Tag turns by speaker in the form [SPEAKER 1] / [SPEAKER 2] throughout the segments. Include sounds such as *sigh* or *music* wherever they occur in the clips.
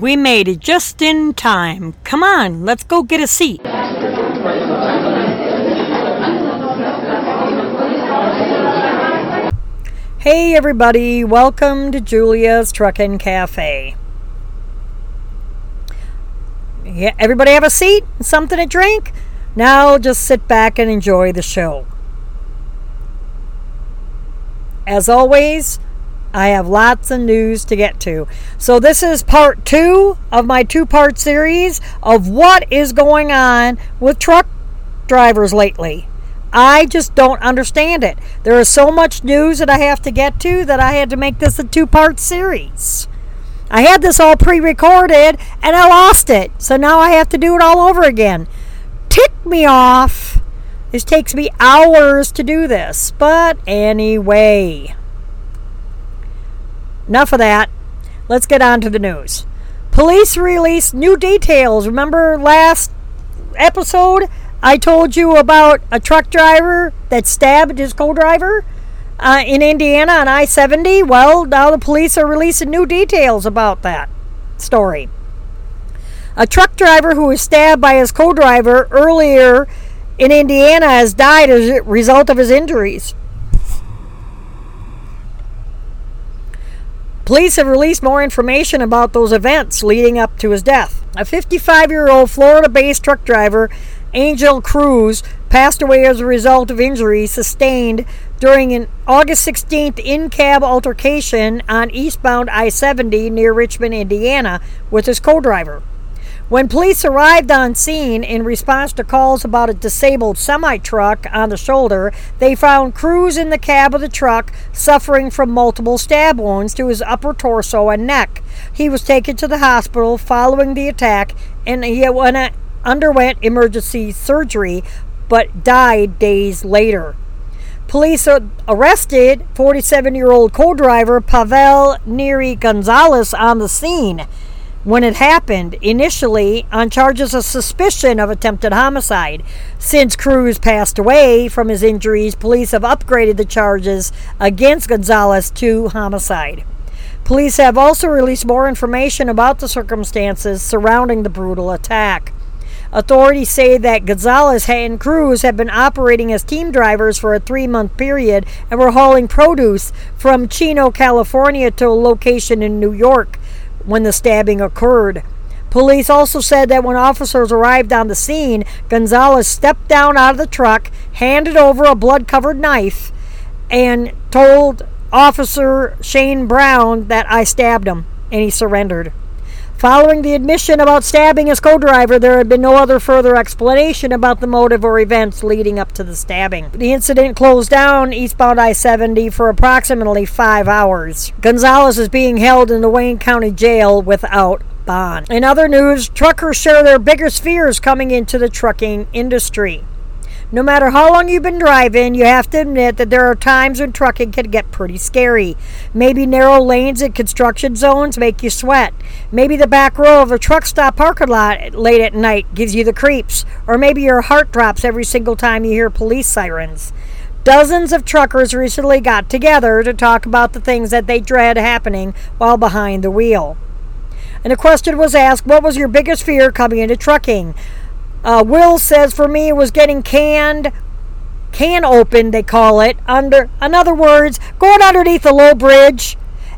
[SPEAKER 1] We made it just in time. Come on, let's go get a seat. Hey everybody, welcome to Julia's Truckin' Cafe. Yeah, everybody have a seat? Something to drink? Now just sit back and enjoy the show. As always, I have lots of news to get to. So, this is part two of my two part series of what is going on with truck drivers lately. I just don't understand it. There is so much news that I have to get to that I had to make this a two part series. I had this all pre recorded and I lost it. So now I have to do it all over again. Tick me off. This takes me hours to do this. But anyway, enough of that. Let's get on to the news. Police release new details. Remember last episode? I told you about a truck driver that stabbed his co driver uh, in Indiana on I 70. Well, now the police are releasing new details about that story. A truck driver who was stabbed by his co driver earlier in Indiana has died as a result of his injuries. Police have released more information about those events leading up to his death. A 55 year old Florida based truck driver, Angel Cruz, passed away as a result of injuries sustained during an August 16th in cab altercation on eastbound I 70 near Richmond, Indiana, with his co driver. When police arrived on scene in response to calls about a disabled semi truck on the shoulder, they found Cruz in the cab of the truck suffering from multiple stab wounds to his upper torso and neck. He was taken to the hospital following the attack and he underwent emergency surgery but died days later. Police arrested 47 year old co driver Pavel Neri Gonzalez on the scene when it happened, initially on charges of suspicion of attempted homicide. Since Cruz passed away from his injuries, police have upgraded the charges against Gonzalez to homicide. Police have also released more information about the circumstances surrounding the brutal attack. Authorities say that Gonzalez and Cruz have been operating as team drivers for a three month period and were hauling produce from Chino, California to a location in New York when the stabbing occurred. Police also said that when officers arrived on the scene, Gonzalez stepped down out of the truck, handed over a blood covered knife, and told Officer Shane Brown that I stabbed him, and he surrendered. Following the admission about stabbing his co driver, there had been no other further explanation about the motive or events leading up to the stabbing. The incident closed down eastbound I 70 for approximately five hours. Gonzalez is being held in the Wayne County Jail without bond. In other news, truckers share their biggest fears coming into the trucking industry. No matter how long you've been driving, you have to admit that there are times when trucking can get pretty scary. Maybe narrow lanes and construction zones make you sweat. Maybe the back row of a truck stop parking lot late at night gives you the creeps. Or maybe your heart drops every single time you hear police sirens. Dozens of truckers recently got together to talk about the things that they dread happening while behind the wheel. And the question was asked what was your biggest fear coming into trucking? Uh, Will says for me it was getting canned, can open they call it under. In other words, going underneath a low bridge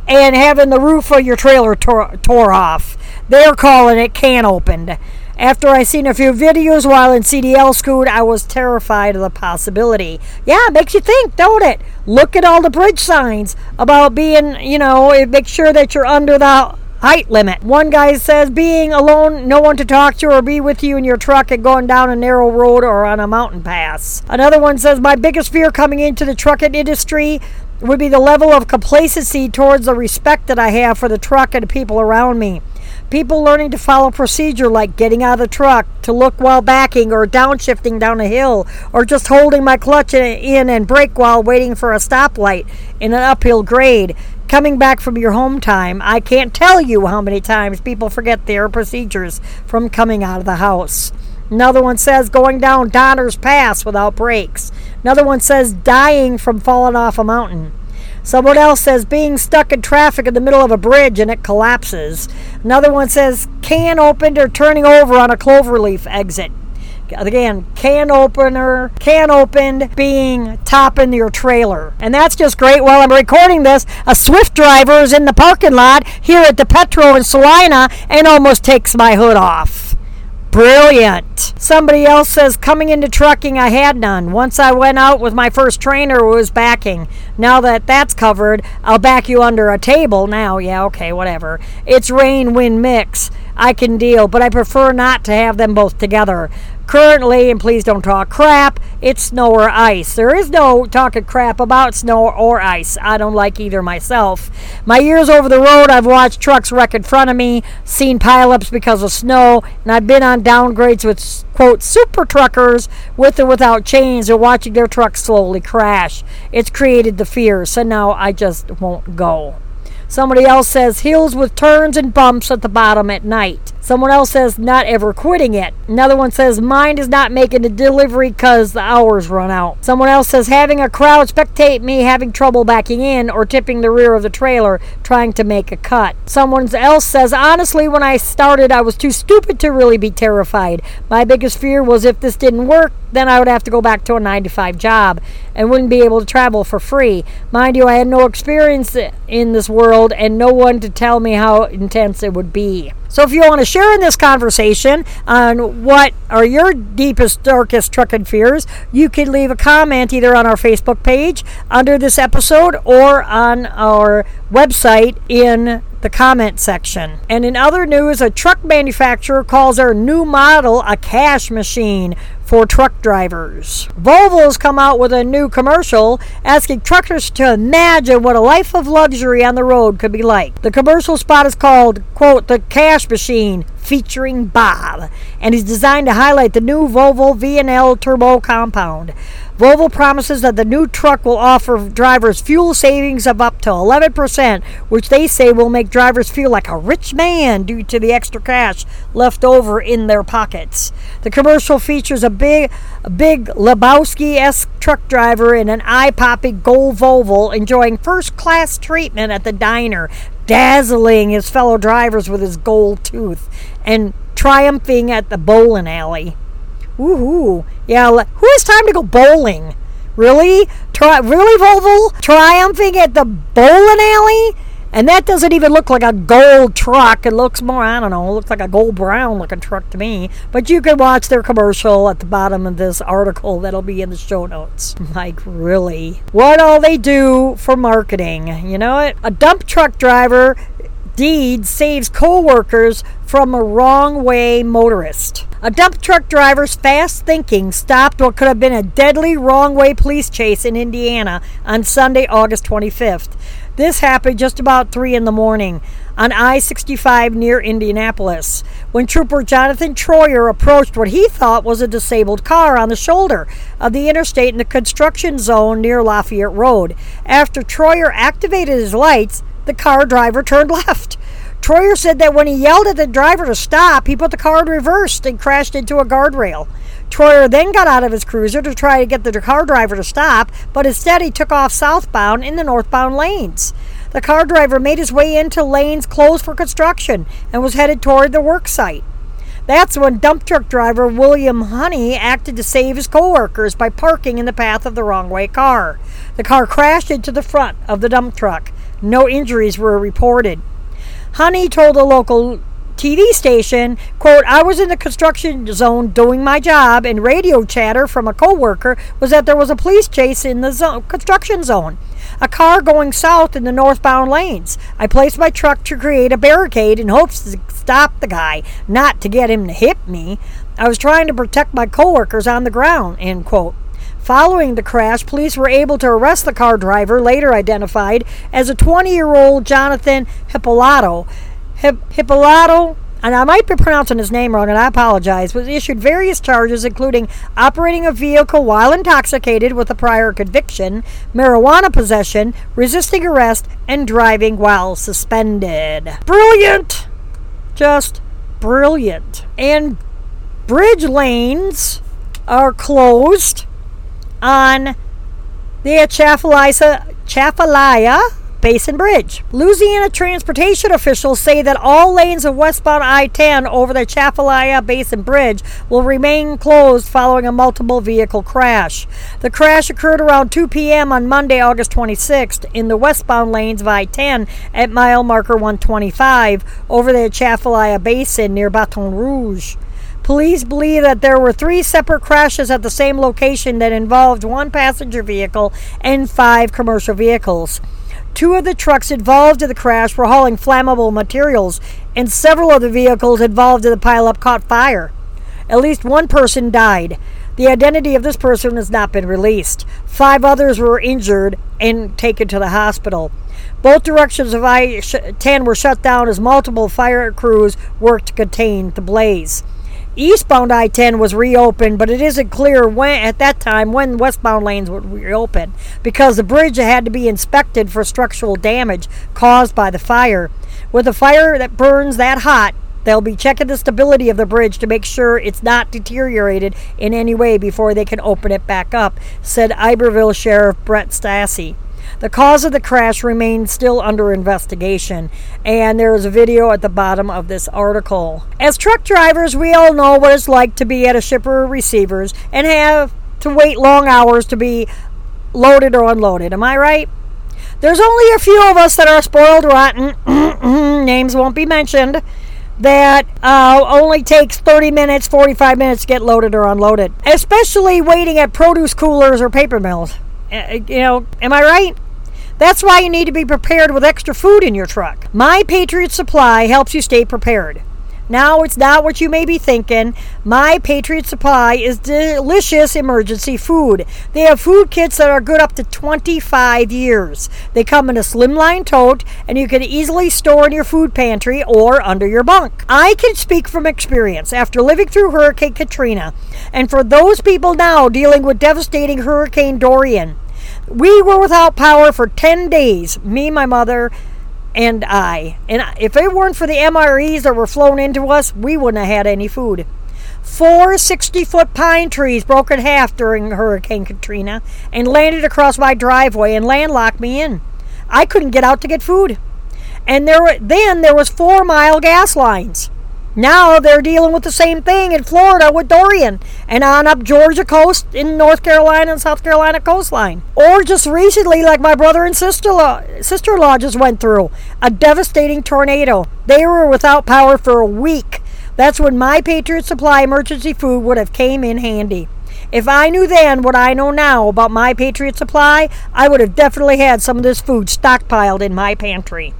[SPEAKER 1] and having the roof of your trailer tore, tore off. They're calling it can opened. After I seen a few videos while in CDL school, I was terrified of the possibility. Yeah, it makes you think, don't it? Look at all the bridge signs about being, you know, make sure that you're under the height limit. One guy says being alone, no one to talk to or be with you in your truck and going down a narrow road or on a mountain pass. Another one says my biggest fear coming into the trucking industry would be the level of complacency towards the respect that I have for the truck and the people around me. People learning to follow procedure like getting out of the truck, to look while backing or downshifting down a hill, or just holding my clutch in and brake while waiting for a stoplight in an uphill grade. Coming back from your home time, I can't tell you how many times people forget their procedures from coming out of the house. Another one says going down Donner's Pass without brakes. Another one says dying from falling off a mountain. Someone else says being stuck in traffic in the middle of a bridge and it collapses. Another one says can opened or turning over on a cloverleaf exit. Again, can opener, can opened being topping your trailer. And that's just great. While I'm recording this, a Swift driver is in the parking lot here at the Petro in Salina and almost takes my hood off. Brilliant. Somebody else says, coming into trucking, I had none. Once I went out with my first trainer who was backing. Now that that's covered, I'll back you under a table now. Yeah, okay, whatever. It's rain wind mix. I can deal, but I prefer not to have them both together. Currently, and please don't talk crap, it's snow or ice. There is no talking crap about snow or ice. I don't like either myself. My years over the road, I've watched trucks wreck in front of me, seen pileups because of snow, and I've been on downgrades with, quote, super truckers with or without chains or watching their trucks slowly crash. It's created the fear, so now I just won't go. Somebody else says hills with turns and bumps at the bottom at night. Someone else says not ever quitting it. Another one says mind is not making the delivery because the hours run out. Someone else says having a crowd spectate me having trouble backing in or tipping the rear of the trailer trying to make a cut. Someone else says honestly when I started I was too stupid to really be terrified. My biggest fear was if this didn't work then I would have to go back to a 9 to 5 job and wouldn't be able to travel for free. Mind you, I had no experience in this world and no one to tell me how intense it would be. So if you want to share in this conversation on what are your deepest, darkest trucking fears, you can leave a comment either on our Facebook page under this episode or on our website in the comment section. And in other news, a truck manufacturer calls their new model a cash machine for truck drivers. Volvo's come out with a new commercial asking truckers to imagine what a life of luxury on the road could be like. The commercial spot is called, quote, the cash machine featuring Bob, and is designed to highlight the new Volvo VNL turbo compound. Volvo promises that the new truck will offer drivers fuel savings of up to 11%, which they say will make drivers feel like a rich man due to the extra cash left over in their pockets. The commercial features a big, a big Lebowski-esque truck driver in an eye-popping gold Volvo enjoying first-class treatment at the diner, dazzling his fellow drivers with his gold tooth, and triumphing at the bowling alley. Woohoo! Yeah, who has time to go bowling? Really? Tri- really, Volvo? Triumphing at the bowling alley? And that doesn't even look like a gold truck. It looks more, I don't know, it looks like a gold brown looking truck to me. But you can watch their commercial at the bottom of this article that'll be in the show notes. *laughs* Like, really? What all they do for marketing? You know what? A dump truck driver deed saves co workers from a wrong way motorist. A dump truck driver's fast thinking stopped what could have been a deadly wrong way police chase in Indiana on Sunday, August 25th. This happened just about 3 in the morning on I 65 near Indianapolis when Trooper Jonathan Troyer approached what he thought was a disabled car on the shoulder of the interstate in the construction zone near Lafayette Road. After Troyer activated his lights, the car driver turned *laughs* left. Troyer said that when he yelled at the driver to stop, he put the car in reverse and crashed into a guardrail. Troyer then got out of his cruiser to try to get the car driver to stop, but instead he took off southbound in the northbound lanes. The car driver made his way into lanes closed for construction and was headed toward the work site. That's when dump truck driver William Honey acted to save his coworkers by parking in the path of the wrong way car. The car crashed into the front of the dump truck. No injuries were reported. Honey told a local TV station, quote, I was in the construction zone doing my job and radio chatter from a coworker was that there was a police chase in the zone, construction zone. A car going south in the northbound lanes. I placed my truck to create a barricade in hopes to stop the guy, not to get him to hit me. I was trying to protect my coworkers on the ground, end quote. Following the crash, police were able to arrest the car driver, later identified as a 20 year old Jonathan Hippolyto. Hip- Hippolyto and I might be pronouncing his name wrong, and I apologize, was issued various charges, including operating a vehicle while intoxicated with a prior conviction, marijuana possession, resisting arrest, and driving while suspended. Brilliant! Just brilliant. And bridge lanes are closed on the Chafalaya, Chafalaya Basin Bridge. Louisiana transportation officials say that all lanes of westbound I 10 over the Chafalaya Basin Bridge will remain closed following a multiple vehicle crash. The crash occurred around 2 p.m. on Monday, August 26th, in the westbound lanes of I 10 at mile marker 125 over the Chafalaya Basin near Baton Rouge. Police believe that there were three separate crashes at the same location that involved one passenger vehicle and five commercial vehicles. Two of the trucks involved in the crash were hauling flammable materials, and several of the vehicles involved in the pileup caught fire. At least one person died. The identity of this person has not been released. Five others were injured and taken to the hospital. Both directions of I 10 were shut down as multiple fire crews worked to contain the blaze. Eastbound I 10 was reopened, but it isn't clear when at that time when westbound lanes would reopen because the bridge had to be inspected for structural damage caused by the fire. With a fire that burns that hot, they'll be checking the stability of the bridge to make sure it's not deteriorated in any way before they can open it back up, said Iberville Sheriff Brett Stassi. The cause of the crash remains still under investigation, and there is a video at the bottom of this article. As truck drivers, we all know what it's like to be at a shipper or receivers and have to wait long hours to be loaded or unloaded. Am I right? There's only a few of us that are spoiled rotten, *clears throat* names won't be mentioned, that uh, only takes 30 minutes, 45 minutes to get loaded or unloaded, especially waiting at produce coolers or paper mills. Uh, you know, am I right? That's why you need to be prepared with extra food in your truck. My Patriot Supply helps you stay prepared. Now, it's not what you may be thinking. My Patriot Supply is delicious emergency food. They have food kits that are good up to 25 years. They come in a slimline tote, and you can easily store in your food pantry or under your bunk. I can speak from experience after living through Hurricane Katrina, and for those people now dealing with devastating Hurricane Dorian. We were without power for 10 days, me, my mother, and I. And if it weren't for the MREs that were flown into us, we wouldn't have had any food. Four 60 foot pine trees broke in half during Hurricane Katrina and landed across my driveway and landlocked me in. I couldn't get out to get food. And there were, then there was four mile gas lines. Now they're dealing with the same thing in Florida with Dorian and on up Georgia coast in North Carolina and South Carolina coastline. Or just recently, like my brother and sister-in-law, sister-in-law just went through, a devastating tornado. They were without power for a week. That's when my Patriot Supply emergency food would have came in handy. If I knew then what I know now about my Patriot Supply, I would have definitely had some of this food stockpiled in my pantry.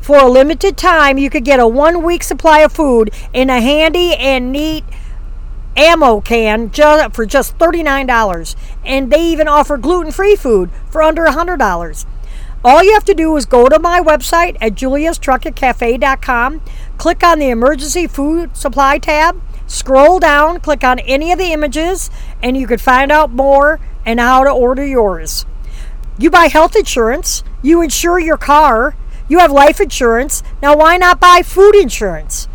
[SPEAKER 1] For a limited time, you could get a one week supply of food in a handy and neat ammo can for just $39 and they even offer gluten-free food for under $100 all you have to do is go to my website at juliastruckingcafe.com click on the emergency food supply tab scroll down click on any of the images and you could find out more and how to order yours. You buy health insurance you insure your car you have life insurance. Now, why not buy food insurance?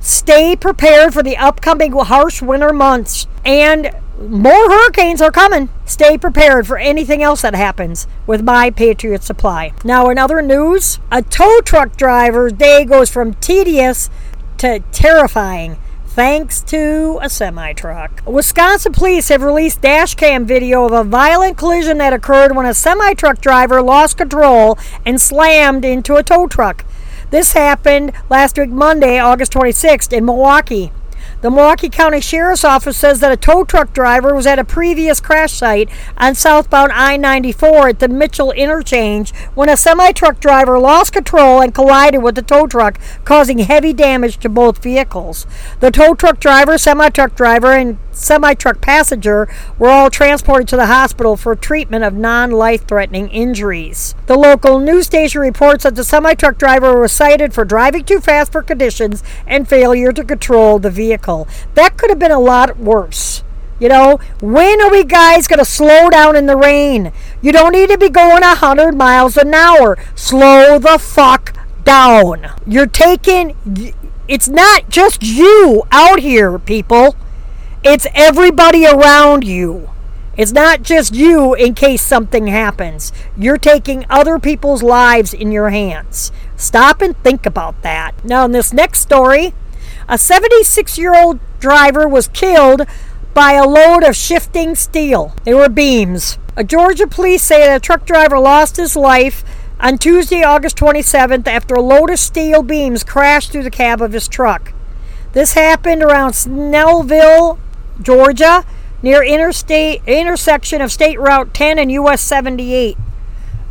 [SPEAKER 1] Stay prepared for the upcoming harsh winter months. And more hurricanes are coming. Stay prepared for anything else that happens with My Patriot Supply. Now, in other news, a tow truck driver's day goes from tedious to terrifying thanks to a semi truck. Wisconsin police have released dash cam video of a violent collision that occurred when a semi truck driver lost control and slammed into a tow truck. This happened last week, Monday, August 26th, in Milwaukee. The Milwaukee County Sheriff's Office says that a tow truck driver was at a previous crash site on southbound I 94 at the Mitchell interchange when a semi truck driver lost control and collided with the tow truck, causing heavy damage to both vehicles. The tow truck driver, semi truck driver, and semi truck passenger were all transported to the hospital for treatment of non life threatening injuries. The local news station reports that the semi truck driver was cited for driving too fast for conditions and failure to control the vehicle. That could have been a lot worse. You know, when are we guys going to slow down in the rain? You don't need to be going 100 miles an hour. Slow the fuck down. You're taking, it's not just you out here, people. It's everybody around you. It's not just you in case something happens. You're taking other people's lives in your hands. Stop and think about that. Now, in this next story, a 76 year old driver was killed by a load of shifting steel. They were beams. A Georgia police say that a truck driver lost his life on Tuesday, August 27th, after a load of steel beams crashed through the cab of his truck. This happened around Snellville, Georgia, near interstate intersection of State Route 10 and US 78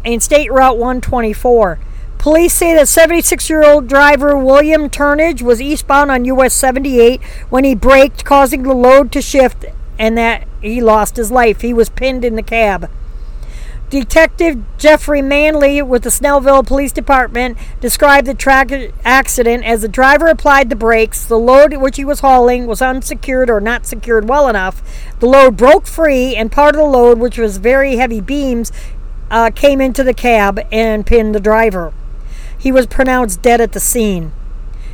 [SPEAKER 1] and State Route 124. Police say that 76 year old driver William Turnage was eastbound on US 78 when he braked, causing the load to shift, and that he lost his life. He was pinned in the cab. Detective Jeffrey Manley with the Snellville Police Department described the tragic accident as the driver applied the brakes. The load which he was hauling was unsecured or not secured well enough. The load broke free, and part of the load, which was very heavy beams, uh, came into the cab and pinned the driver. He was pronounced dead at the scene.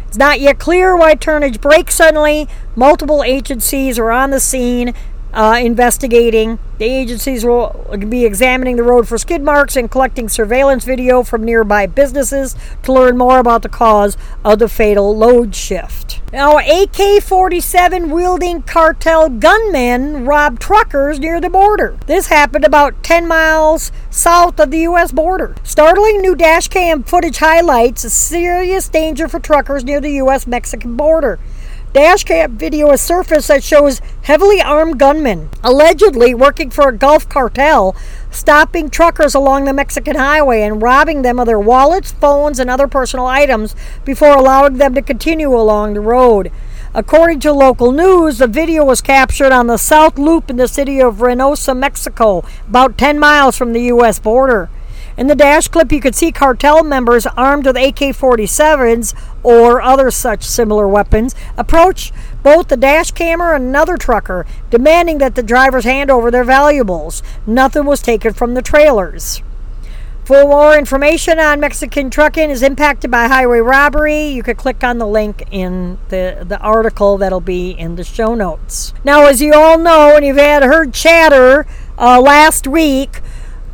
[SPEAKER 1] It's not yet clear why Turnage braked suddenly. Multiple agencies are on the scene uh, investigating. The agencies will be examining the road for skid marks and collecting surveillance video from nearby businesses to learn more about the cause of the fatal load shift. Now, AK 47 wielding cartel gunmen robbed truckers near the border. This happened about 10 miles south of the U.S. border. Startling new dashcam footage highlights a serious danger for truckers near the U.S. Mexican border. Dashcam video has surfaced that shows heavily armed gunmen, allegedly working for a Gulf cartel, stopping truckers along the Mexican highway and robbing them of their wallets, phones, and other personal items before allowing them to continue along the road. According to local news, the video was captured on the South Loop in the city of Reynosa, Mexico, about 10 miles from the U.S. border. In the dash clip, you could see cartel members armed with AK 47s or other such similar weapons approach both the dash camera and another trucker, demanding that the drivers hand over their valuables. Nothing was taken from the trailers. For more information on Mexican trucking is impacted by highway robbery, you could click on the link in the, the article that'll be in the show notes. Now, as you all know, and you've had heard chatter uh, last week,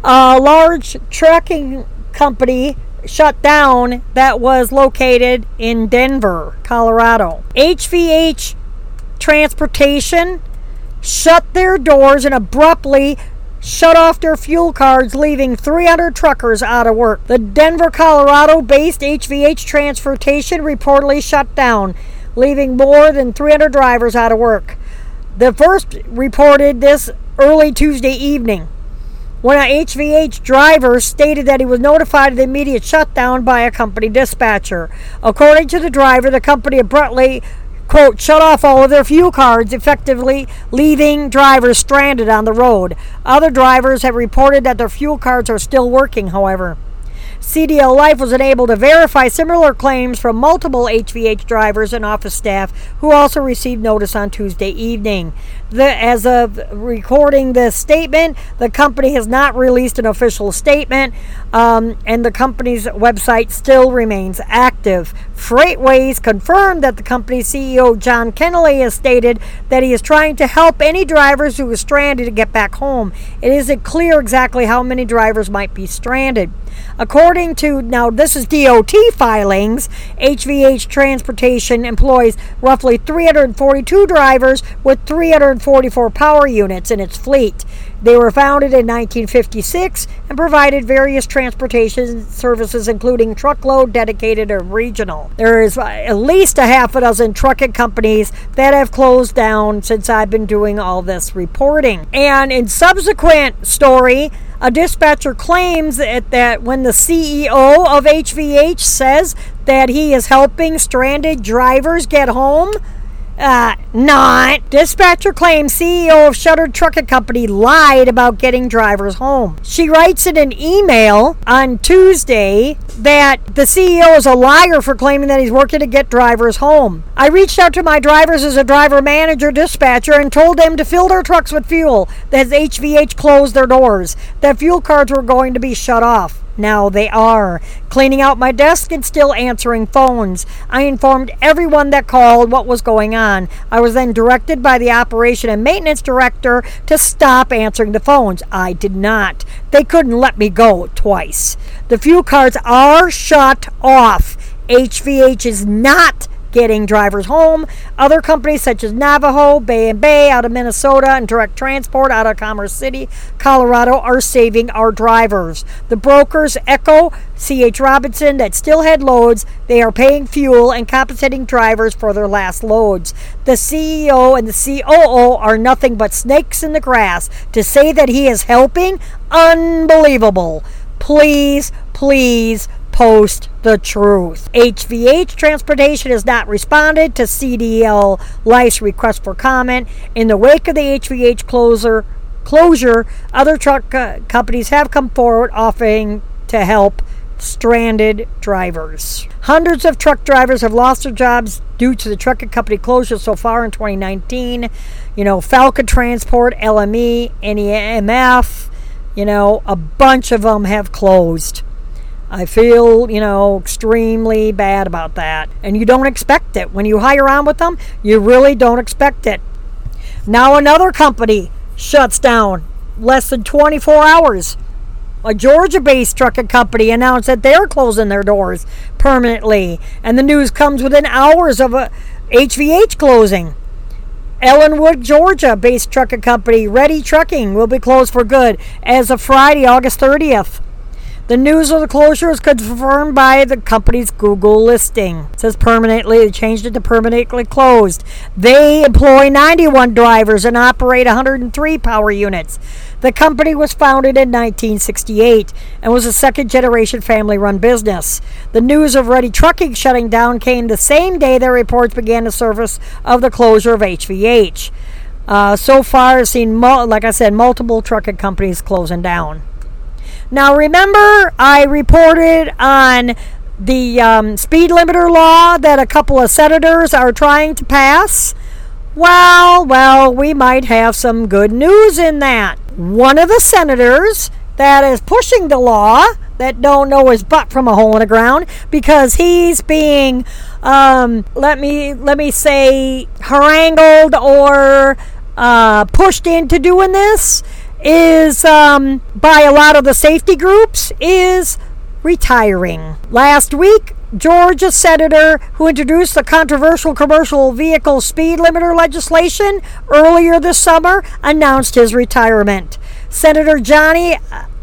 [SPEAKER 1] a large trucking company shut down that was located in Denver, Colorado. HVH Transportation shut their doors and abruptly shut off their fuel cards, leaving 300 truckers out of work. The Denver, Colorado based HVH Transportation reportedly shut down, leaving more than 300 drivers out of work. The first reported this early Tuesday evening when an HVH driver stated that he was notified of the immediate shutdown by a company dispatcher. According to the driver, the company abruptly quote, shut off all of their fuel cards, effectively leaving drivers stranded on the road. Other drivers have reported that their fuel cards are still working, however. CDL Life was unable to verify similar claims from multiple HVH drivers and office staff who also received notice on Tuesday evening. The, as of recording this statement, the company has not released an official statement, um, and the company's website still remains active. FreightWaves confirmed that the company's CEO John Kennelly has stated that he is trying to help any drivers who are stranded to get back home. It isn't clear exactly how many drivers might be stranded. According to now, this is DOT filings. HVH Transportation employs roughly 342 drivers with 344 power units in its fleet. They were founded in 1956 and provided various transportation services, including truckload, dedicated, or regional. There is at least a half a dozen trucking companies that have closed down since I've been doing all this reporting. And in subsequent story, a dispatcher claims that, that when the CEO of HVH says that he is helping stranded drivers get home, Uh, not. Dispatcher claims CEO of Shuttered Trucking Company lied about getting drivers home. She writes in an email on Tuesday that the CEO is a liar for claiming that he's working to get drivers home. I reached out to my drivers as a driver manager dispatcher and told them to fill their trucks with fuel as HVH closed their doors, that fuel cards were going to be shut off. Now they are. Cleaning out my desk and still answering phones. I informed everyone that called what was going on. I was then directed by the operation and maintenance director to stop answering the phones. I did not. They couldn't let me go twice. The fuel cards are shut off. HVH is not getting drivers home. Other companies such as Navajo, Bay and Bay out of Minnesota, and Direct Transport out of Commerce City, Colorado are saving our drivers. The brokers Echo, CH Robinson that still had loads, they are paying fuel and compensating drivers for their last loads. The CEO and the COO are nothing but snakes in the grass. To say that he is helping, unbelievable. Please, please, post the truth. HVH Transportation has not responded to CDL Life's request for comment. In the wake of the HVH closer, closure, other truck uh, companies have come forward offering to help stranded drivers. Hundreds of truck drivers have lost their jobs due to the trucking company closure so far in 2019. You know, Falcon Transport, LME, NEMF, you know, a bunch of them have closed. I feel, you know, extremely bad about that. And you don't expect it. When you hire on with them, you really don't expect it. Now another company shuts down less than 24 hours. A Georgia based trucking company announced that they're closing their doors permanently. And the news comes within hours of a HVH closing. Ellenwood, Georgia based trucking company Ready Trucking will be closed for good as of Friday, August 30th. The news of the closure is confirmed by the company's Google listing. It says permanently, they changed it to permanently closed. They employ 91 drivers and operate 103 power units. The company was founded in 1968 and was a second generation family run business. The news of Ready Trucking shutting down came the same day their reports began the surface of the closure of HVH. Uh, so far, I've seen, like I said, multiple trucking companies closing down. Now, remember, I reported on the um, speed limiter law that a couple of senators are trying to pass. Well, well, we might have some good news in that. One of the senators that is pushing the law that don't know his butt from a hole in the ground because he's being um, let me let me say harangued or uh, pushed into doing this is um, by a lot of the safety groups is retiring. Last week, Georgia senator who introduced the controversial commercial vehicle speed limiter legislation earlier this summer announced his retirement. Senator Johnny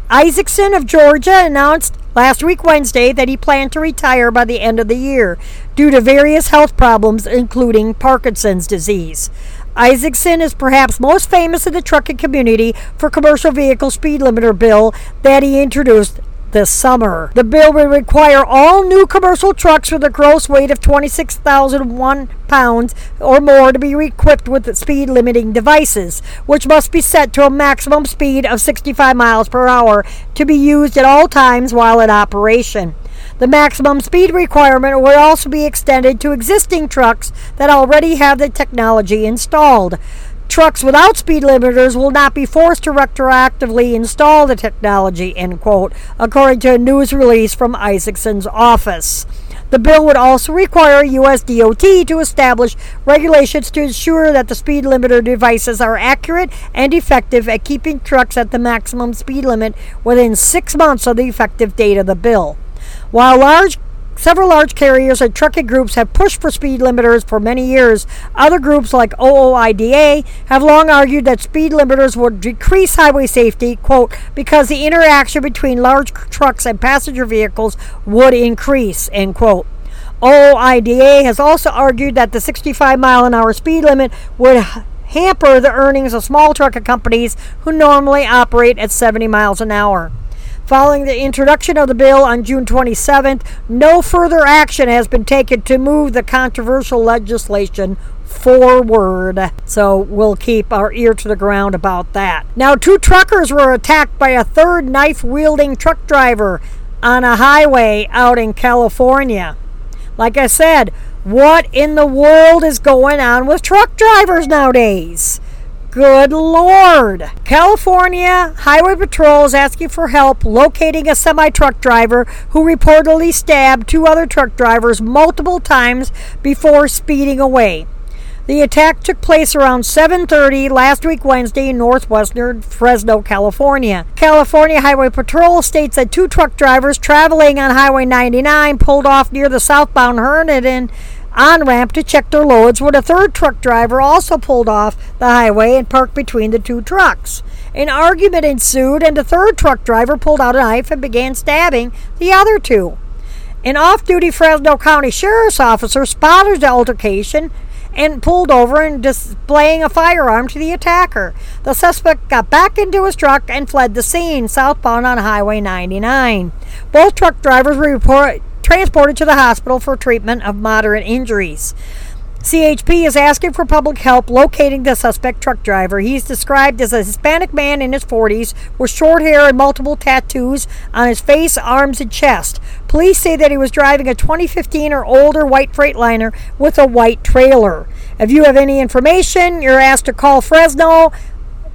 [SPEAKER 1] Isakson of Georgia announced last week Wednesday that he planned to retire by the end of the year due to various health problems including Parkinson's disease. Isakson is perhaps most famous in the trucking community for commercial vehicle speed limiter bill that he introduced this summer. The bill would require all new commercial trucks with a gross weight of 26,001 pounds or more to be equipped with speed limiting devices, which must be set to a maximum speed of 65 miles per hour to be used at all times while in operation. The maximum speed requirement would also be extended to existing trucks that already have the technology installed. Trucks without speed limiters will not be forced to retroactively install the technology, end quote, according to a news release from Isakson's office. The bill would also require US DOT to establish regulations to ensure that the speed limiter devices are accurate and effective at keeping trucks at the maximum speed limit within six months of the effective date of the bill. While large Several large carriers and trucking groups have pushed for speed limiters for many years. Other groups like OOIDA have long argued that speed limiters would decrease highway safety, quote, because the interaction between large trucks and passenger vehicles would increase, end quote. OOIDA has also argued that the 65 mile an hour speed limit would hamper the earnings of small trucking companies who normally operate at 70 miles an hour. Following the introduction of the bill on June 27th, no further action has been taken to move the controversial legislation forward. So we'll keep our ear to the ground about that. Now, two truckers were attacked by a third knife wielding truck driver on a highway out in California. Like I said, what in the world is going on with truck drivers nowadays? Good Lord! California Highway Patrol is asking for help locating a semi truck driver who reportedly stabbed two other truck drivers multiple times before speeding away. The attack took place around 7:30 last week Wednesday in northwestern Fresno, California. California Highway Patrol states that two truck drivers traveling on Highway 99 pulled off near the southbound Herndon on ramp to check their loads when a third truck driver also pulled off the highway and parked between the two trucks. An argument ensued, and the third truck driver pulled out a knife and began stabbing the other two. An off duty Fresno County Sheriff's officer spotted the altercation and pulled over and displaying a firearm to the attacker. The suspect got back into his truck and fled the scene southbound on Highway 99. Both truck drivers report, transported to the hospital for treatment of moderate injuries. CHP is asking for public help locating the suspect truck driver. He's described as a Hispanic man in his 40s with short hair and multiple tattoos on his face, arms, and chest. Police say that he was driving a 2015 or older white Freightliner with a white trailer. If you have any information, you're asked to call Fresno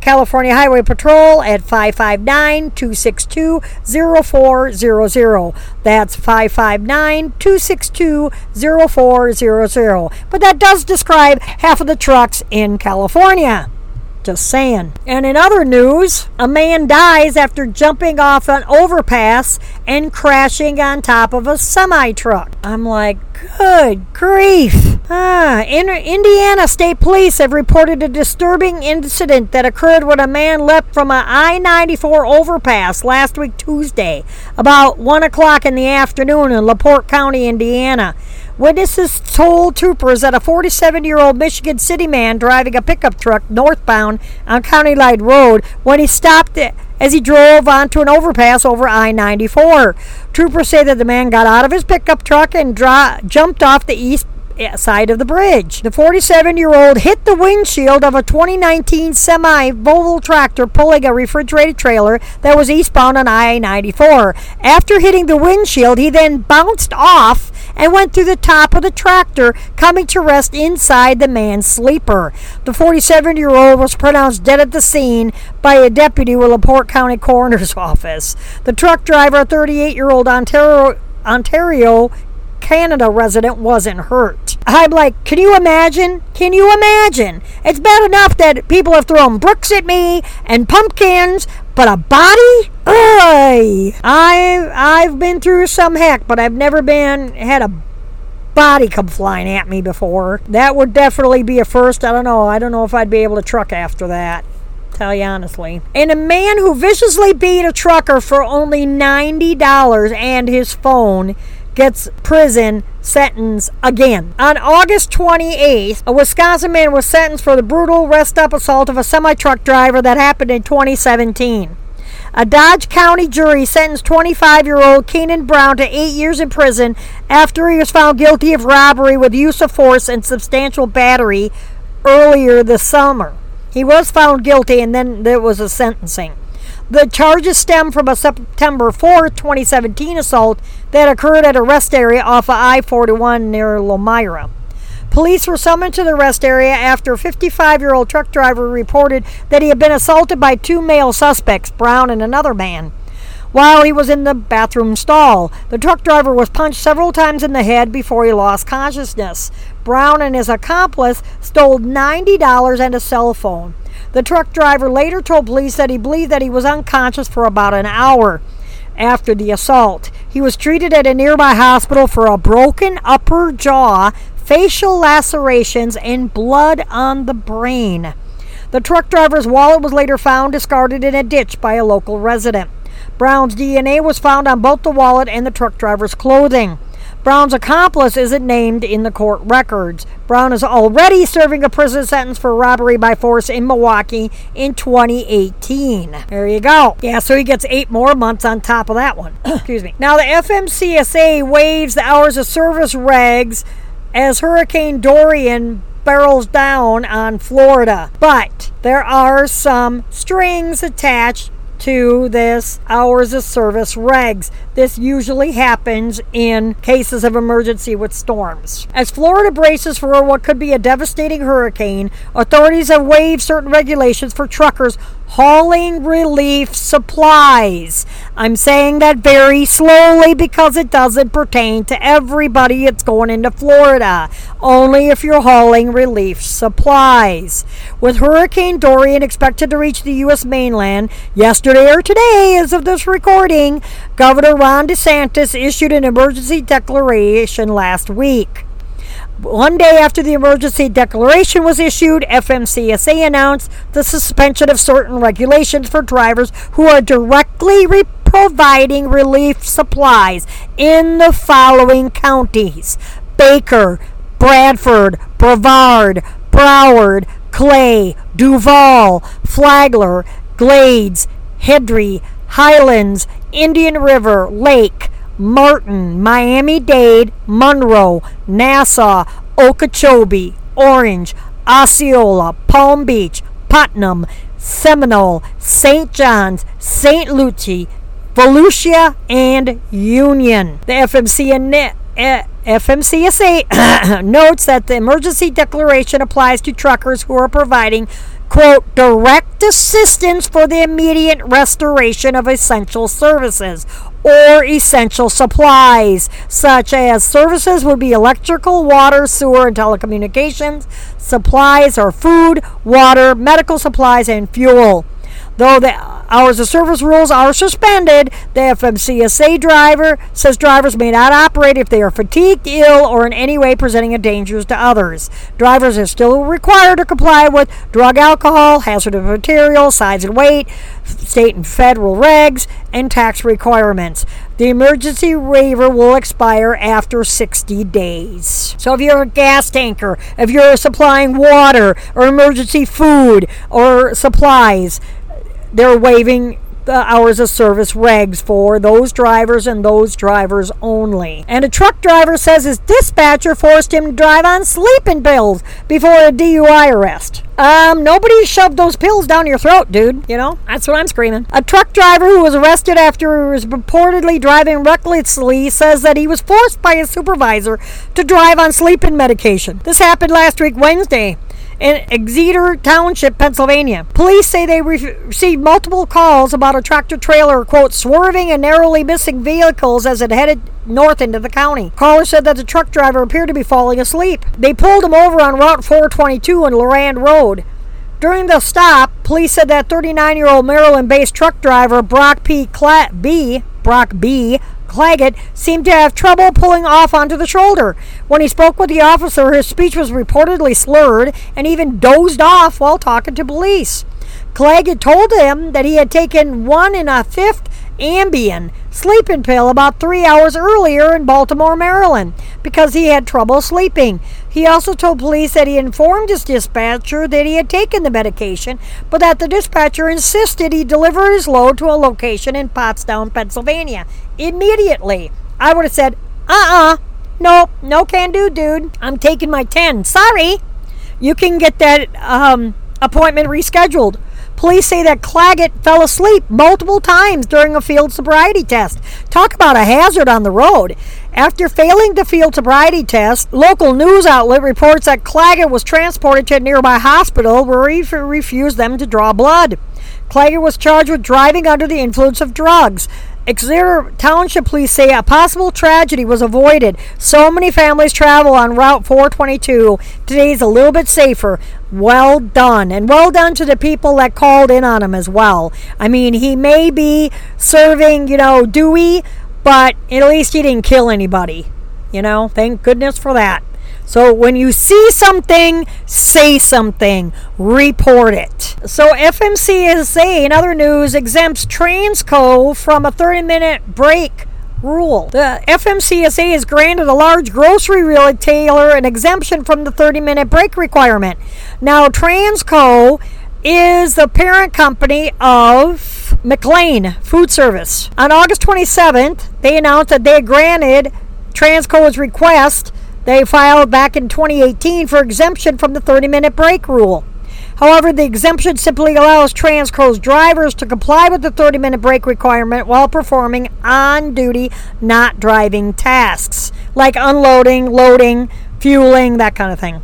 [SPEAKER 1] California Highway Patrol at 559 262 0400. That's 559 262 0400. But that does describe half of the trucks in California. Just saying. And in other news, a man dies after jumping off an overpass and crashing on top of a semi truck. I'm like, good grief. Ah, Indiana State Police have reported a disturbing incident that occurred when a man leapt from an I 94 overpass last week Tuesday, about 1 o'clock in the afternoon in LaPorte County, Indiana. Witnesses told troopers that a 47 year old Michigan City man driving a pickup truck northbound on County Line Road when he stopped as he drove onto an overpass over I 94. Troopers say that the man got out of his pickup truck and dro- jumped off the east eh, side of the bridge. The 47 year old hit the windshield of a 2019 semi Volvo tractor pulling a refrigerated trailer that was eastbound on I 94. After hitting the windshield, he then bounced off and went through the top of the tractor, coming to rest inside the man's sleeper. The 47 year old was pronounced dead at the scene by a deputy with LaPorte County *laughs* Coroner's Office. The truck driver, a 38 year old Ontario, Ontario Canada resident wasn't hurt. I'm like, can you imagine? Can you imagine? It's bad enough that people have thrown bricks at me and pumpkins, but a body? Ugh. I I've been through some heck, but I've never been had a body come flying at me before. That would definitely be a first. I don't know. I don't know if I'd be able to truck after that tell you honestly. And a man who viciously beat a trucker for only $90 and his phone gets prison sentence again. On August 28th, a Wisconsin man was sentenced for the brutal rest up assault of a semi truck driver that happened in 2017. A Dodge County jury sentenced 25 year old Keenan Brown to eight years in prison after he was found guilty of robbery with use of force and substantial battery earlier this summer. He was found guilty and then there was a sentencing. The charges stem from a September 4, 2017 assault that occurred at a rest area off of I 41 near Lomira. Police were summoned to the rest area after a 55 year old truck driver reported that he had been assaulted by two male suspects, Brown and another man. While he was in the bathroom stall, the truck driver was punched several times in the head before he lost consciousness. Brown and his accomplice stole $90 and a cell phone. The truck driver later told police that he believed that he was unconscious for about an hour after the assault. He was treated at a nearby hospital for a broken upper jaw, facial lacerations, and blood on the brain. The truck driver's wallet was later found discarded in a ditch by a local resident. Brown's DNA was found on both the wallet and the truck driver's clothing. Brown's accomplice isn't named in the court records. Brown is already serving a prison sentence for robbery by force in Milwaukee in 2018. There you go. Yeah, so he gets eight more months on top of that one. *clears throat* Excuse me. Now, the FMCSA waives the hours of service regs as Hurricane Dorian barrels down on Florida. But there are some strings attached to this hours of service regs. This usually happens in cases of emergency with storms. As Florida braces for what could be a devastating hurricane, authorities have waived certain regulations for truckers hauling relief supplies. I'm saying that very slowly because it doesn't pertain to everybody that's going into Florida, only if you're hauling relief supplies. With Hurricane Dorian expected to reach the U.S. mainland yesterday or today, as of this recording, Governor Ron DeSantis issued an emergency declaration last week. One day after the emergency declaration was issued, FMCSA announced the suspension of certain regulations for drivers who are directly re- providing relief supplies in the following counties. Baker, Bradford, Brevard, Broward, Clay, Duval, Flagler, Glades, Hendry, Highlands, Indian River, Lake, Martin, Miami Dade, Monroe, Nassau, Okeechobee, Orange, Osceola, Palm Beach, Putnam, Seminole, St. John's, St. Lucie, Volusia, and Union. The FMC eh, FMCSA *coughs* notes that the emergency declaration applies to truckers who are providing quote, direct assistance for the immediate restoration of essential services or essential supplies, such as services would be electrical, water, sewer, and telecommunications. Supplies or food, water, medical supplies, and fuel. Though the hours of service rules are suspended, the FMCSA driver says drivers may not operate if they are fatigued, ill, or in any way presenting a danger to others. Drivers are still required to comply with drug, alcohol, hazardous material, size and weight, state and federal regs, and tax requirements. The emergency waiver will expire after 60 days. So if you're a gas tanker, if you're supplying water or emergency food or supplies, they're waiving the hours of service regs for those drivers and those drivers only. And a truck driver says his dispatcher forced him to drive on sleeping pills before a DUI arrest. Um, nobody shoved those pills down your throat, dude. You know, that's what I'm screaming. A truck driver who was arrested after he was reportedly driving recklessly says that he was forced by his supervisor to drive on sleeping medication. This happened last week, Wednesday in Exeter Township, Pennsylvania. Police say they re- received multiple calls about a tractor trailer, quote, swerving and narrowly missing vehicles as it headed north into the county. Callers said that the truck driver appeared to be falling asleep. They pulled him over on Route 422 on Lorane Road. During the stop, police said that 39 year old Maryland based truck driver Brock P. Cla- B. Brock B. Claggett seemed to have trouble pulling off onto the shoulder. When he spoke with the officer, his speech was reportedly slurred and even dozed off while talking to police. Claggett told him that he had taken one and a fifth Ambien sleeping pill about three hours earlier in Baltimore, Maryland, because he had trouble sleeping. He also told police that he informed his dispatcher that he had taken the medication, but that the dispatcher insisted he deliver his load to a location in Pottstown, Pennsylvania, immediately. I would have said, uh uh-uh, uh, nope, no can do, dude. I'm taking my 10. Sorry. You can get that um, appointment rescheduled. Police say that Claggett fell asleep multiple times during a field sobriety test. Talk about a hazard on the road. After failing the field sobriety test, local news outlet reports that Claggett was transported to a nearby hospital where he refused them to draw blood. Claggett was charged with driving under the influence of drugs. Exeter Township police say a possible tragedy was avoided. So many families travel on Route 422. Today's a little bit safer. Well done. And well done to the people that called in on him as well. I mean, he may be serving, you know, Dewey, but at least he didn't kill anybody. You know, thank goodness for that. So when you see something, say something, report it. So FMCSA, in other news, exempts Transco from a 30 minute break rule. The FMCSA has granted a large grocery retailer an exemption from the 30 minute break requirement. Now, Transco is the parent company of McLean Food Service. On August 27th, they announced that they granted Transco's request they filed back in 2018 for exemption from the 30 minute break rule. However, the exemption simply allows Transco's drivers to comply with the 30 minute break requirement while performing on duty, not driving tasks like unloading, loading, fueling, that kind of thing.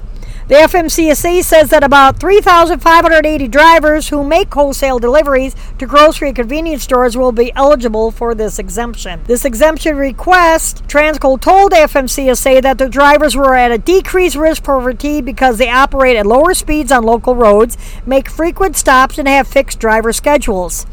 [SPEAKER 1] The FMCSA says that about 3,580 drivers who make wholesale deliveries to grocery and convenience stores will be eligible for this exemption. This exemption request, Transco told FMCSA that the drivers were at a decreased risk for fatigue because they operate at lower speeds on local roads, make frequent stops, and have fixed driver schedules.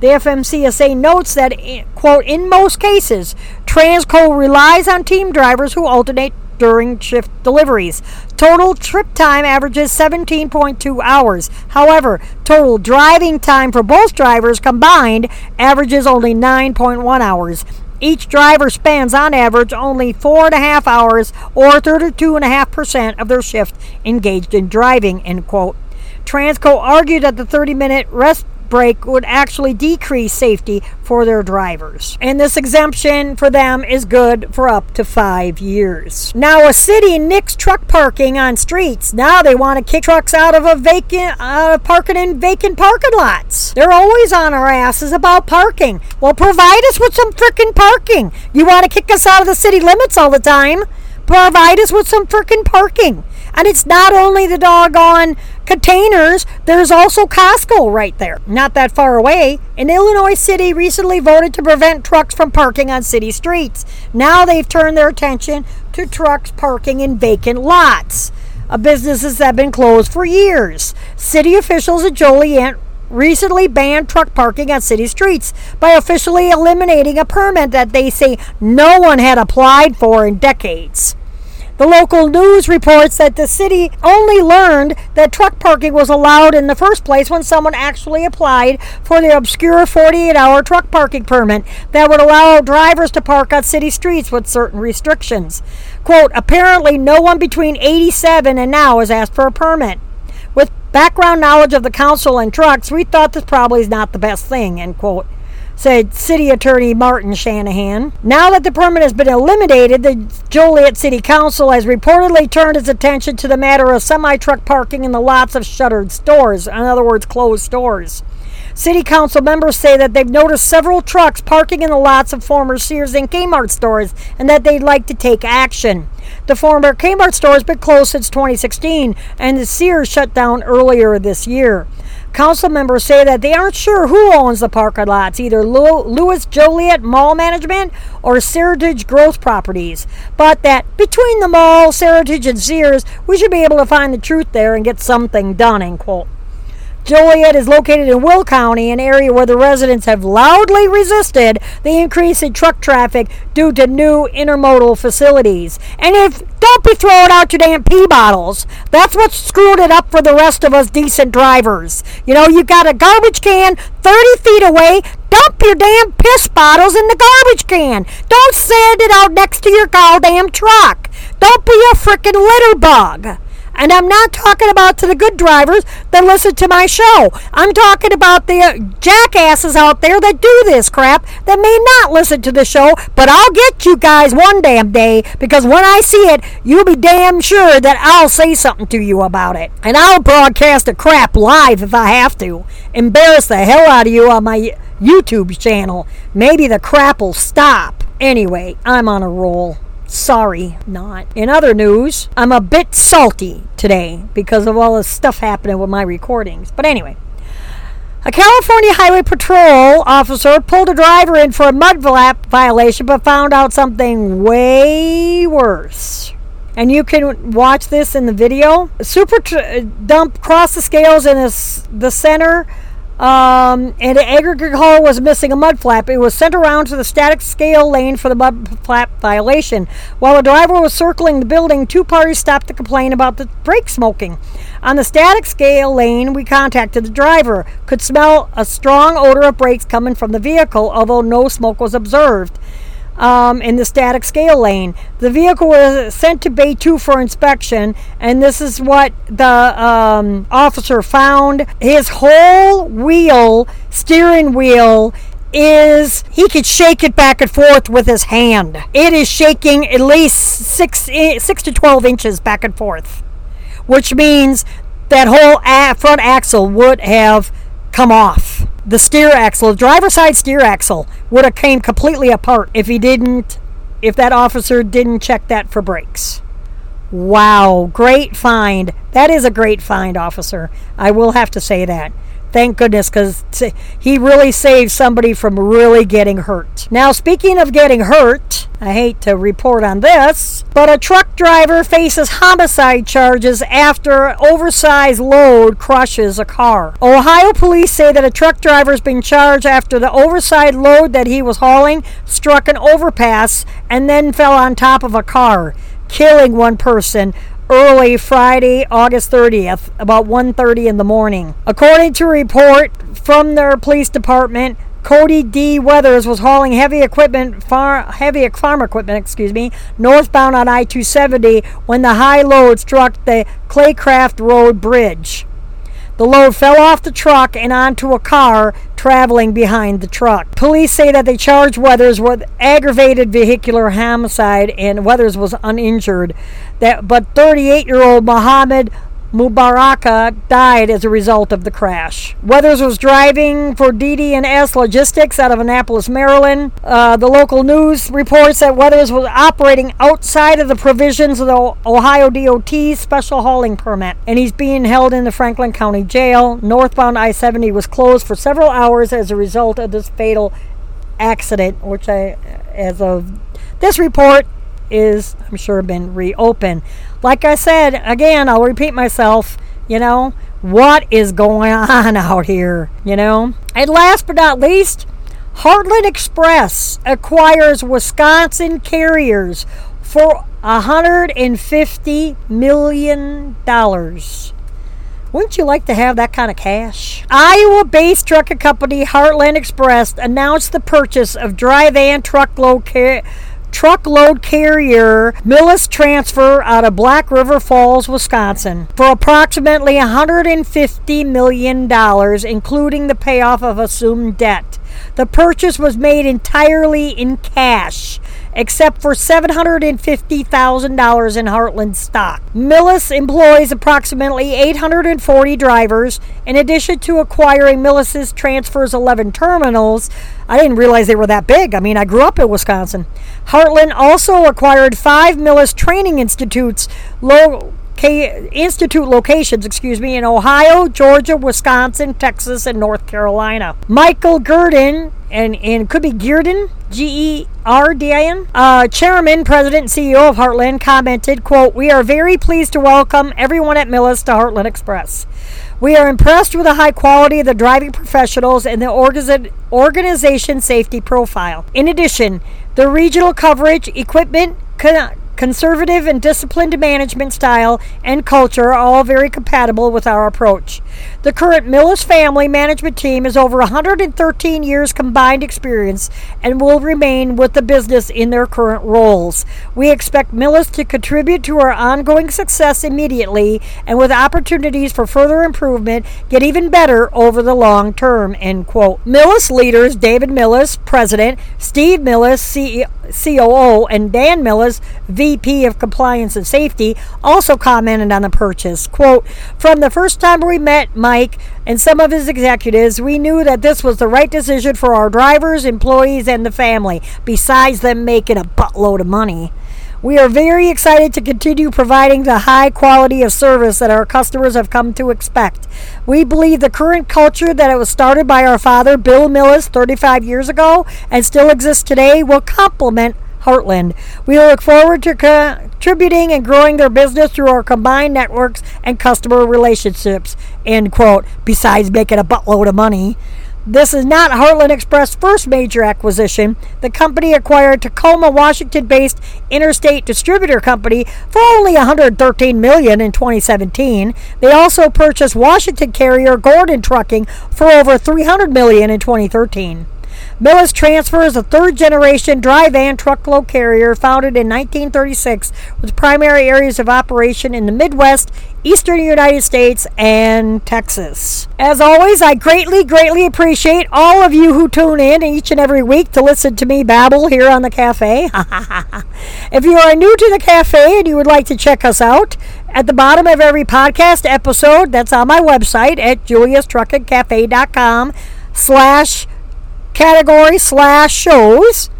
[SPEAKER 1] The FMCSA notes that, eh, quote, in most cases, Transco relies on team drivers who alternate during shift deliveries. Total trip time averages 17.2 hours. However, total driving time for both drivers combined averages only 9.1 hours. Each driver spends on average only four and a half hours or 32.5% of their shift engaged in driving, end quote. Transco argued that the 30 minute rest break would actually decrease safety for their drivers. And this exemption for them is good for up to five years. Now, a city nixed truck parking on streets. Now they want to kick trucks out of a vacant, uh, parking in vacant parking lots. They're always on our asses about parking. Well, provide us with some freaking parking. You want to kick us out of the city limits all the time? Provide us with some freaking parking. And it's not only the doggone containers, there's also Costco right there, not that far away. An Illinois city recently voted to prevent trucks from parking on city streets. Now they've turned their attention to trucks parking in vacant lots. Uh, businesses that have been closed for years. City officials at Joliet recently banned truck parking on city streets by officially eliminating a permit that they say no one had applied for in decades. The local news reports that the city only learned that truck parking was allowed in the first place when someone actually applied for the obscure 48 hour truck parking permit that would allow drivers to park on city streets with certain restrictions. Quote, apparently no one between 87 and now has asked for a permit. Background knowledge of the council and trucks, we thought this probably is not the best thing, end quote said City Attorney Martin Shanahan. Now that the permit has been eliminated, the Joliet City Council has reportedly turned its attention to the matter of semi truck parking in the lots of shuttered stores, in other words, closed stores. City Council members say that they've noticed several trucks parking in the lots of former Sears and Kmart stores and that they'd like to take action. The former Kmart store has been closed since 2016 and the Sears shut down earlier this year. Council members say that they aren't sure who owns the parking lots, either Louis Joliet Mall Management or Seritage Growth Properties, but that between the mall, Seritage, and Sears, we should be able to find the truth there and get something done, end quote. Joliet is located in Will County, an area where the residents have loudly resisted the increase in truck traffic due to new intermodal facilities. And if don't be throwing out your damn pee bottles. That's what screwed it up for the rest of us decent drivers. You know, you got a garbage can 30 feet away. Dump your damn piss bottles in the garbage can. Don't send it out next to your goddamn truck. Don't be a frickin' litter bug. And I'm not talking about to the good drivers that listen to my show. I'm talking about the uh, jackasses out there that do this crap that may not listen to the show, but I'll get you guys one damn day because when I see it, you'll be damn sure that I'll say something to you about it. And I'll broadcast the crap live if I have to. Embarrass the hell out of you on my YouTube channel. Maybe the crap will stop. Anyway, I'm on a roll. Sorry, not. In other news, I'm a bit salty today because of all the stuff happening with my recordings. But anyway, a California Highway Patrol officer pulled a driver in for a mud violation but found out something way worse. And you can watch this in the video. Super tr- dump crossed the scales in the center um, and the aggregate hull was missing a mud flap. It was sent around to the static scale lane for the mud flap violation. While the driver was circling the building, two parties stopped to complain about the brake smoking. On the static scale lane, we contacted the driver. Could smell a strong odor of brakes coming from the vehicle, although no smoke was observed. Um, in the static scale lane. The vehicle was sent to Bay 2 for inspection, and this is what the um, officer found. His whole wheel, steering wheel, is he could shake it back and forth with his hand. It is shaking at least six, six to 12 inches back and forth, which means that whole front axle would have come off. The steer axle, the driver's side steer axle, would have came completely apart if he didn't, if that officer didn't check that for brakes. Wow, great find. That is a great find, officer. I will have to say that. Thank goodness, because he really saved somebody from really getting hurt. Now, speaking of getting hurt, I hate to report on this, but a truck driver faces homicide charges after oversized load crushes a car. Ohio police say that a truck driver has been charged after the oversized load that he was hauling struck an overpass and then fell on top of a car, killing one person early Friday, August 30th, about 1:30 in the morning. According to a report from their police department, Cody D. Weathers was hauling heavy equipment, far, heavy farm equipment, excuse me, northbound on I-270 when the high load struck the Claycraft Road Bridge. The load fell off the truck and onto a car traveling behind the truck. Police say that they charged Weathers with aggravated vehicular homicide and Weathers was uninjured. That but 38-year-old Mohammed Mubaraka died as a result of the crash. Weathers was driving for DD&S Logistics out of Annapolis, Maryland. Uh, the local news reports that Weathers was operating outside of the provisions of the Ohio DOT special hauling permit, and he's being held in the Franklin County Jail. Northbound I-70 was closed for several hours as a result of this fatal accident, which I, as of this report, is, I'm sure, been reopened. Like I said, again, I'll repeat myself, you know, what is going *laughs* on out here, you know? And last but not least, Heartland Express acquires Wisconsin carriers for $150 million. Wouldn't you like to have that kind of cash? Iowa based trucking company Heartland Express announced the purchase of dry van truckload car- truckload carrier Millis Transfer out of Black River Falls, Wisconsin, for approximately $150 million, including the payoff of assumed debt. The purchase was made entirely in cash except for $750,000 in Heartland stock. Millis employs approximately 840 drivers. In addition to acquiring Millis's transfers 11 terminals, I didn't realize they were that big. I mean, I grew up in Wisconsin. Heartland also acquired five Millis training institutes, institute locations, excuse me, in Ohio, Georgia, Wisconsin, Texas, and North Carolina. Michael Gerdin, and, and could be Geerdin, G-E-R-D-I-N, uh, chairman, president, CEO of Heartland, commented, quote, We are very pleased to welcome everyone at Millis to Heartland Express. We are impressed with the high quality of the driving professionals and the organization safety profile. In addition, the regional coverage, equipment, Conservative and disciplined management style and culture are all very compatible with our approach. The current Millis family management team is over 113 years combined experience and will remain with the business in their current roles. We expect Millis to contribute to our ongoing success immediately and with opportunities for further improvement get even better over the long term. End quote. Millis leaders David Millis, President, Steve Millis, CEO COO, and Dan Millis, VP of Compliance and Safety, also commented on the purchase. Quote, From the first time we met Mike and some of his executives, we knew that this was the right decision for our drivers, employees, and the family, besides them making a buttload of money. We are very excited to continue providing the high quality of service that our customers have come to expect. We believe the current culture that it was started by our father, Bill Millis, 35 years ago and still exists today will complement Heartland. We look forward to contributing and growing their business through our combined networks and customer relationships. End quote. Besides making a buttload of money. This is not Heartland Express' first major acquisition. The company acquired Tacoma, Washington-based Interstate Distributor Company for only 113 million in 2017. They also purchased Washington carrier Gordon Trucking for over 300 million in 2013. Millis Transfer is a third generation dry van truckload carrier founded in 1936 with primary areas of operation in the Midwest, Eastern United States, and Texas. As always, I greatly, greatly appreciate all of you who tune in each and every week to listen to me babble here on the cafe. *laughs* if you are new to the cafe and you would like to check us out, at the bottom of every podcast episode that's on my website at juliastruckingcafe.com slash category slash shows.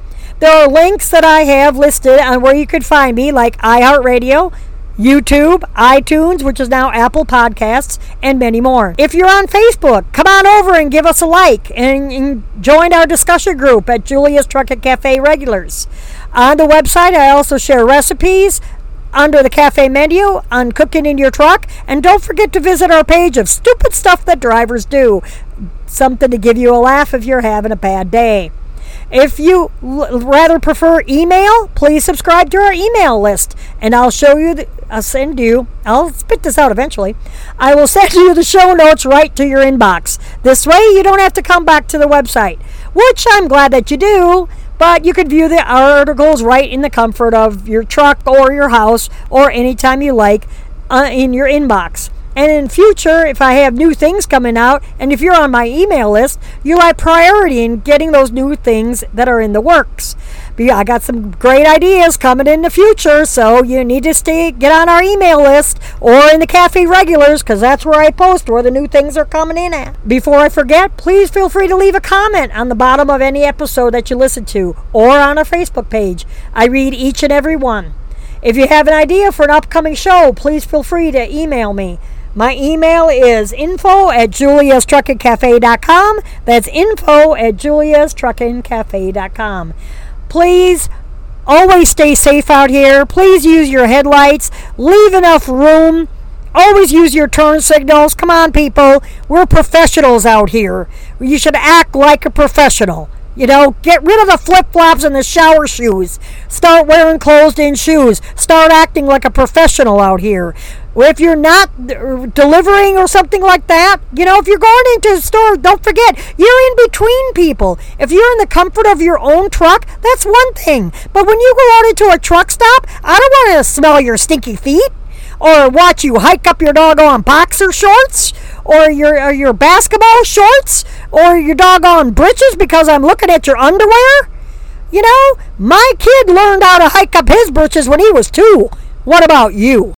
[SPEAKER 1] There are links that I have listed on where you could find me, like iHeartRadio, YouTube, iTunes, which is now Apple Podcasts, and many more. If you're on Facebook, come on over and give us a like and, and join our discussion group at Julia's Trucking Cafe Regulars. On the website, I also share recipes, under the cafe menu on cooking in your truck. And don't forget to visit our page of stupid stuff that drivers do. Something to give you a laugh if you're having a bad day. If you l- rather prefer email, please subscribe to our email list, and I'll show you. The, I'll send you. I'll spit this out eventually. I will send you the show notes right to your inbox. This way, you don't have to come back to the website, which I'm glad that you do but you can view the articles right in the comfort of your truck or your house or anytime you like uh, in your inbox. And in future, if I have new things coming out, and if you're on my email list, you'll have priority in getting those new things that are in the works. I got some great ideas coming in the future, so you need to stay get on our email list or in the cafe regulars, because that's where I post where the new things are coming in at. Before I forget, please feel free to leave a comment on the bottom of any episode that you listen to, or on our Facebook page. I read each and every one. If you have an idea for an upcoming show, please feel free to email me. My email is info at juliastruckingcafe.com. That's info at juliastruckingcafe.com. Please always stay safe out here. Please use your headlights. Leave enough room. Always use your turn signals. Come on, people. We're professionals out here. You should act like a professional. You know, get rid of the flip flops and the shower shoes. Start wearing closed in shoes. Start acting like a professional out here. If you're not delivering or something like that, you know, if you're going into a store, don't forget, you're in between people. If you're in the comfort of your own truck, that's one thing. But when you go out into a truck stop, I don't want to smell your stinky feet or watch you hike up your doggone boxer shorts or your or your basketball shorts or your doggone breeches because I'm looking at your underwear. You know, my kid learned how to hike up his breeches when he was two. What about you?